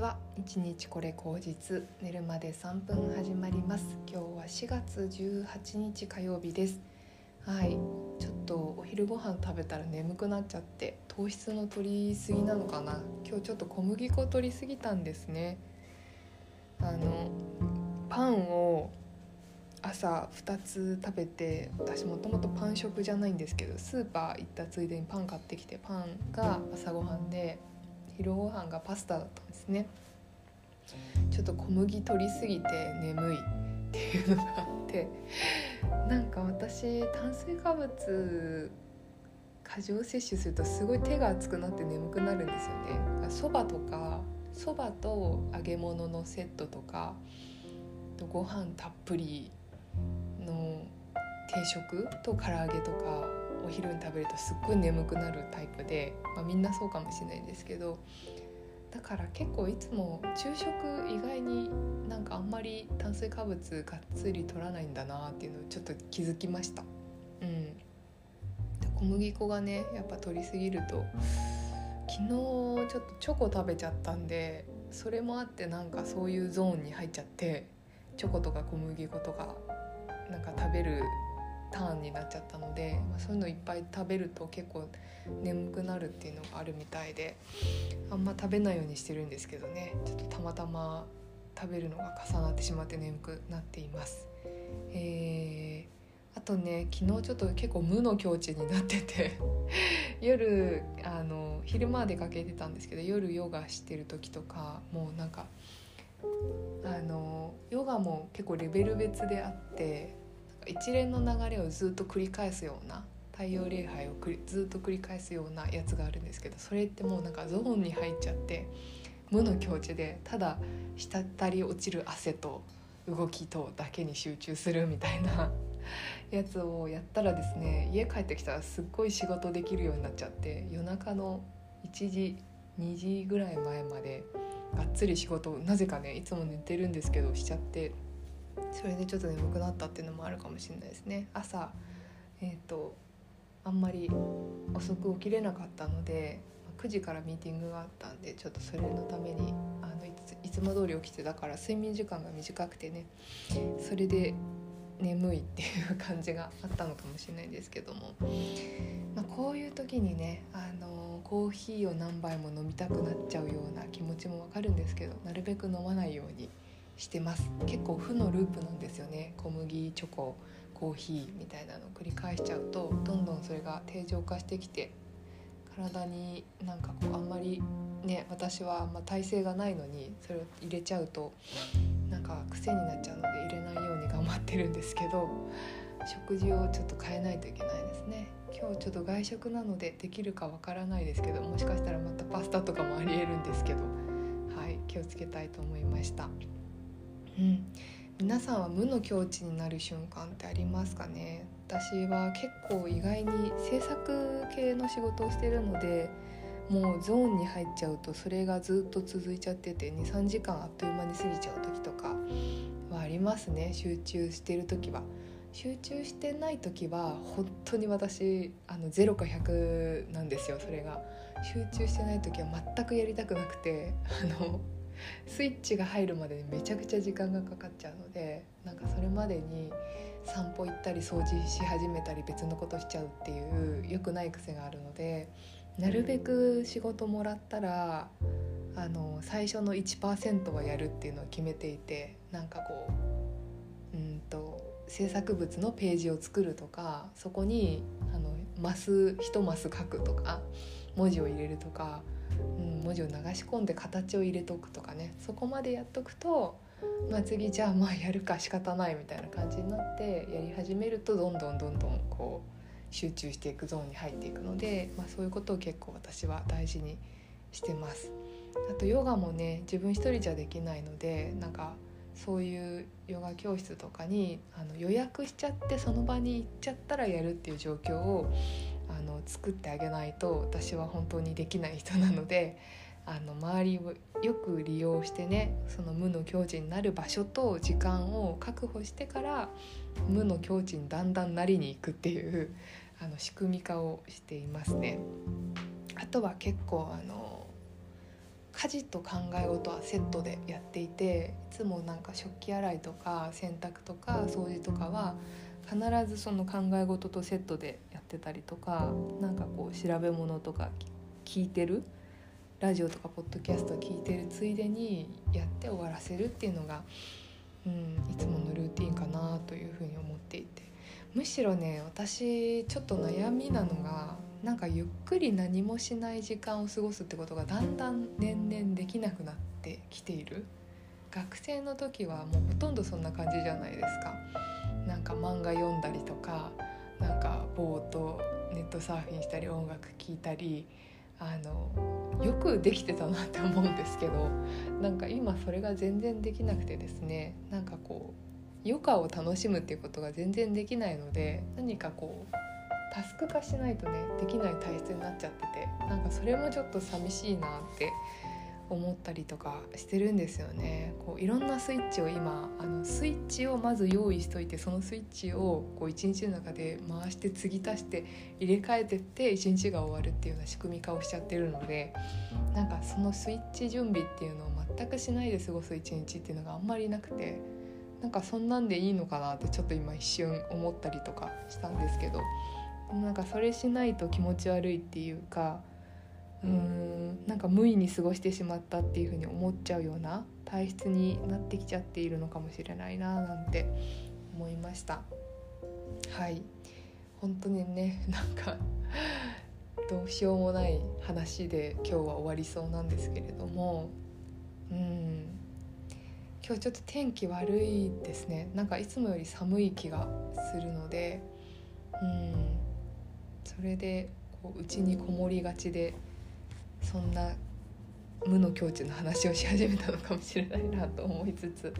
は一日これ口実寝るまで3分始まります。今日は4月18日火曜日です。はい。ちょっとお昼ご飯食べたら眠くなっちゃって糖質の取りすぎなのかな。今日ちょっと小麦粉取りすぎたんですね。あのパンを朝2つ食べて私もともとパン食じゃないんですけどスーパー行ったついでにパン買ってきてパンが朝ごはんで昼ご飯がパスタだったんですね。ちょっと小麦取りすぎて眠いっていうのがあってなんか私炭水化物過剰摂取するとすごい手が熱くなって眠くなるんですよね。そばとかそばと揚げ物のセットとかご飯たっぷりの定食と唐揚げとかお昼に食べるとすっごい眠くなるタイプで、ま、みんなそうかもしれないですけどだから結構いつも昼食意外になんかあんまり炭水化物がっつり取らないんだなっていうのをちょっと気づきました。うん、小麦粉がねやっぱ取りすぎると昨日ちょっとチョコ食べちゃったんでそれもあってなんかそういうゾーンに入っちゃってチョコとか小麦粉とかなんか食べるターンになっちゃったので、まあ、そういうのいっぱい食べると結構眠くなるっていうのがあるみたいであんま食べないようにしてるんですけどねちょっとたまたま食べるのが重なってしまって眠くなっています。えー、あとね昨日ちょっと結構無の境地になってて 夜あの昼間は出かけてたんですけど夜ヨガしてる時とかもうなんかあのヨガも結構レベル別であって一連の流れをずっと繰り返すような太陽礼拝をずっと繰り返すようなやつがあるんですけどそれってもうなんかゾーンに入っちゃって無の境地でただ滴り落ちる汗と動きとだけに集中するみたいな やつをやったらですね家帰ってきたらすっごい仕事できるようになっちゃって夜中の1時2時ぐらい前までがっつり仕事をなぜかねいつも寝てるんですけどしちゃってそれでちょっと眠くなったっていうのもあるかもしれないですね。朝えっ、ー、とあんまり遅く起きれなかったので9時からミーティングがあったんでちょっとそれのためにあのいついつも通り起きてたから睡眠時間が短くてねそれで眠いっていう感じがあったのかもしれないんですけども、まあ、こういう時にねあのコーヒーを何杯も飲みたくなっちゃうような気持ちもわかるんですけどなるべく飲まないようにしてます。結構負のループなんですよね。小麦チョココーヒーみたいなのを繰り返しちゃうとどんどんそれが定常化してきて体になんかこうあんまりね私はま体勢がないのにそれを入れちゃうとなんか癖になっちゃうので入れないように頑張ってるんですけど食事をちょっと変えないといけないですね。今日ちょっと外食なのでできるかわからないですけどもしかしたらまたパスタとかもありえるんですけどはい気をつけたいと思いました。うん、皆さんは無の境地になる瞬間ってありますかね？私は結構意外に制作系の仕事をしてるのでもうゾーンに入っちゃうとそれがずっと続いちゃってて23時間あっという間に過ぎちゃう時とかはありますね。集中してる時は。集中してない時は本当に私あの0か100なんですよそれが。集中してない時は全くやりたくなくてあのスイッチが入るまでにめちゃくちゃ時間がかかっちゃうのでなんかそれまでに散歩行ったり掃除し始めたり別のことしちゃうっていう良くない癖があるのでなるべく仕事もらったらあの最初の1%はやるっていうのを決めていてなんかこううんと制作物のページを作るとかそこにあのマス1マス書くとか文字を入れるとかうん、文字を流し込んで形を入れとくとかねそこまでやっとくと、まあ、次じゃあまあやるか仕方ないみたいな感じになってやり始めるとどんどんどんどんこう集中していくゾーンに入っていくので、まあ、そういうことを結構私は大事にしてます。あとヨガもね自分一人じゃできないのでなんかそういうヨガ教室とかにあの予約しちゃってその場に行っちゃったらやるっていう状況をあの作ってあげないと私は本当にできない人なのであの周りをよく利用してねその無の境地になる場所と時間を確保してから無の境地にだんだんなりに行くっていうあの仕組み化をしていますね。あとは結構あの家事と考え事はセットでやっていていつもなんか食器洗いとか洗濯とか掃除とかは必ずその考え事とセットでってたりとかなんかこう調べ物とか聞いてるラジオとかポッドキャスト聞いてるついでにやって終わらせるっていうのが、うん、いつものルーティンかなというふうに思っていて。むしろね私ちょっと悩みなのがなんかゆっくり何もしない時間を過ごすってことがだんだん年々できなくなってきている。学生の時はもうほとんどそんな感じじゃないですか。なんか漫画読んだりとかなんかぼーっとネットサーフィンしたり音楽聴いたりあのよくできてたなって思うんですけどなんか今それが全然できなくてですねなんかこう余暇を楽しむっていうことが全然できないので何かこうタスク化しないとねできない体質になっちゃっててなんかそれもちょっと寂しいなって思ったりとかしてるんですよね。こういろんなスイッチを今あのスイッチをまず用意しといてそのスイッチをこう一日の中で回して継ぎ足して入れ替えてって一日が終わるっていうような仕組み化をしちゃってるのでなんかそのスイッチ準備っていうのを全くしないで過ごす一日っていうのがあんまりなくてなんかそんなんでいいのかなってちょっと今一瞬思ったりとかしたんですけどなんかそれしないと気持ち悪いっていうかうーんなんか無意に過ごしてしまったっていうふうに思っちゃうような体質になってきちゃっているのかもしれないななんて思いました。はい。本当にね なんかどうしようもない話で今日は終わりそうなんですけれども。うん。今日ちょっと天気悪いですね。なんかいつもより寒い気がするので。うん。それでこう家にこもりがちでそんな無の境地の話をし始めたのかもしれないなと思いつつ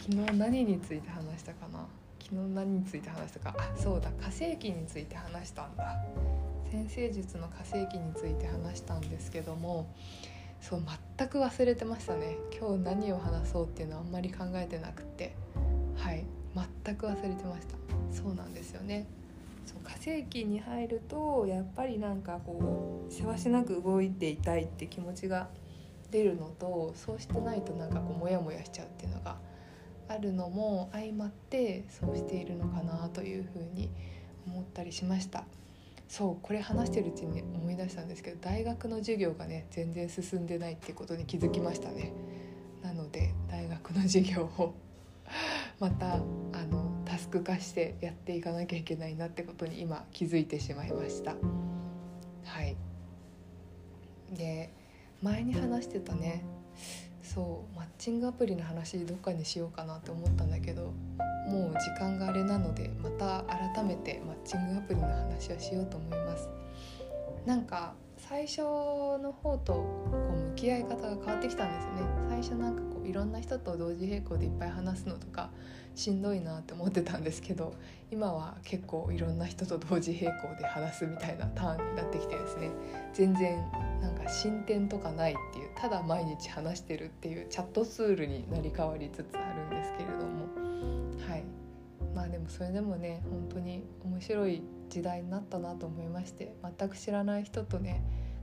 昨日何について話したかな？昨日何について話したか？あそうだ火星期について話したんだ。先生術の火星期について話したんですけどもそう全く忘れてましたね。今日何を話そうっていうのはあんまり考えてなくて。はい全く忘れてました。そうなんですよね。そう火星期に入るとやっぱりなんかこうせわしなく動いていたいって気持ちが出るのとそうしてないとなんかこうモヤモヤしちゃうっていうのがあるのも相まってそうしているのかなというふうに思ったりしました。そうこれ話してるうちに思い出したんですけど大学の授業がね全然進んでないっていことに気づきましたね。なので大学の授業を またあのク化してやっていかなきゃいけないなってことに今気づいてしまいました。はいで前に話してたねそうマッチングアプリの話どっかにしようかなって思ったんだけどもう時間があれなのでまた改めてマッチングアプリの話をしようと思います。なんか最初の方とこう向き合い方が変わってきたんですね最初なんかいろんな人と同時並行でいっぱい話すのとかしんどいなって思ってたんですけど今は結構いろんな人と同時並行で話すみたいなターンになってきてですね。全然なんか進展とかないっていうただ毎日話してるっていうチャットツールになり変わりつつあるんですけれども。はい。まあでもそれでもね本当に面白い時代になったなと思いまして全く知らない人とね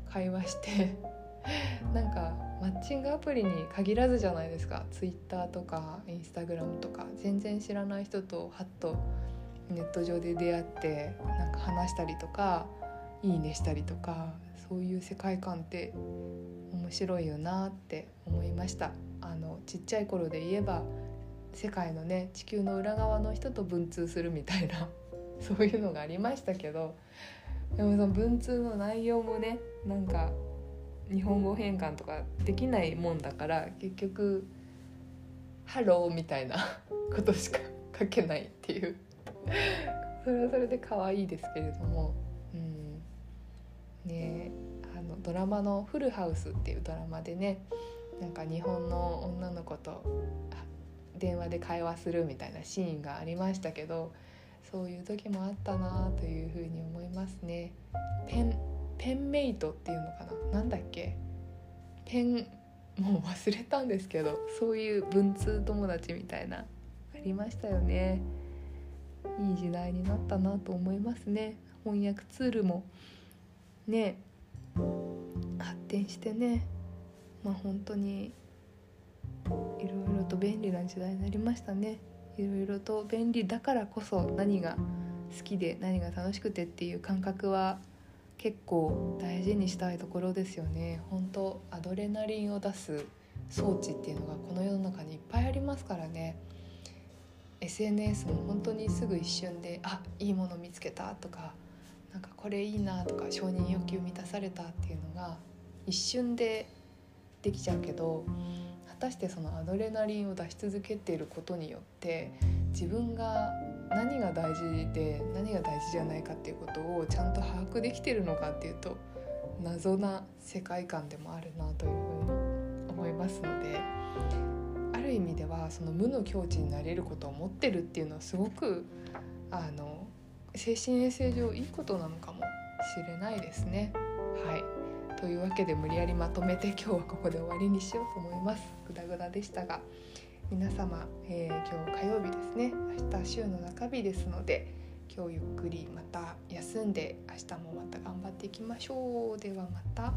会話して なんかマッチングアプリに限らずじゃないですか。Twitter とか Instagram とか。全然知らない人とハッとネット上で出会ってなんか話したりとかいいねしたりとかそういう世界観って面白いよなって思いました。あのちっちゃい頃で言えば世界のね地球の裏側の人と文通するみたいなそういうのがありましたけどでもその文通の内容もねなんか日本語変換とかできないもんだから結局「Hello」みたいな ことしか書けないっていう。それはそれで可愛いですけれども、うん、ねあのドラマの「フルハウス」っていうドラマでねなんか日本の女の子と電話で会話するみたいなシーンがありましたけどそういう時もあったなというふうに思いますね。ペンペンメイトっていうのかな？なんだっけ？ペンもう忘れたんですけどそういう文通友達みたいなありましたよね。いい時代になったなと思いますね。翻訳ツールもね発展してね。まあ本当にいろいろと便利な時代になりましたね。いろいろと便利だからこそ何が好きで何が楽しくてっていう感覚は結構大事にしたいところですよね。本当アドレナリンを出す装置っていうのがこの世の中にいっぱいありますからね。SNS も本当にすぐ一瞬で「あいいもの見つけた」とか「なんかこれいいな」とか承認欲求満たされたっていうのが一瞬でできちゃうけど果たしてそのアドレナリンを出し続けていることによって自分が何が大事で何が大事じゃないかっていうことをちゃんと把握できてるのかっていうと謎な世界観でもあるなというふうに思いますのである意味ではその無の境地になれることを持ってるっていうのはすごくあの精神衛生上いいことなのかもしれないですね。はいというわけで無理やりまとめて今日はここで終わりにしようと思います。グダグダでしたが。皆様、えー、今日火曜日ですね明日週の中日ですので今日ゆっくりまた休んで明日もまた頑張っていきましょうではまた。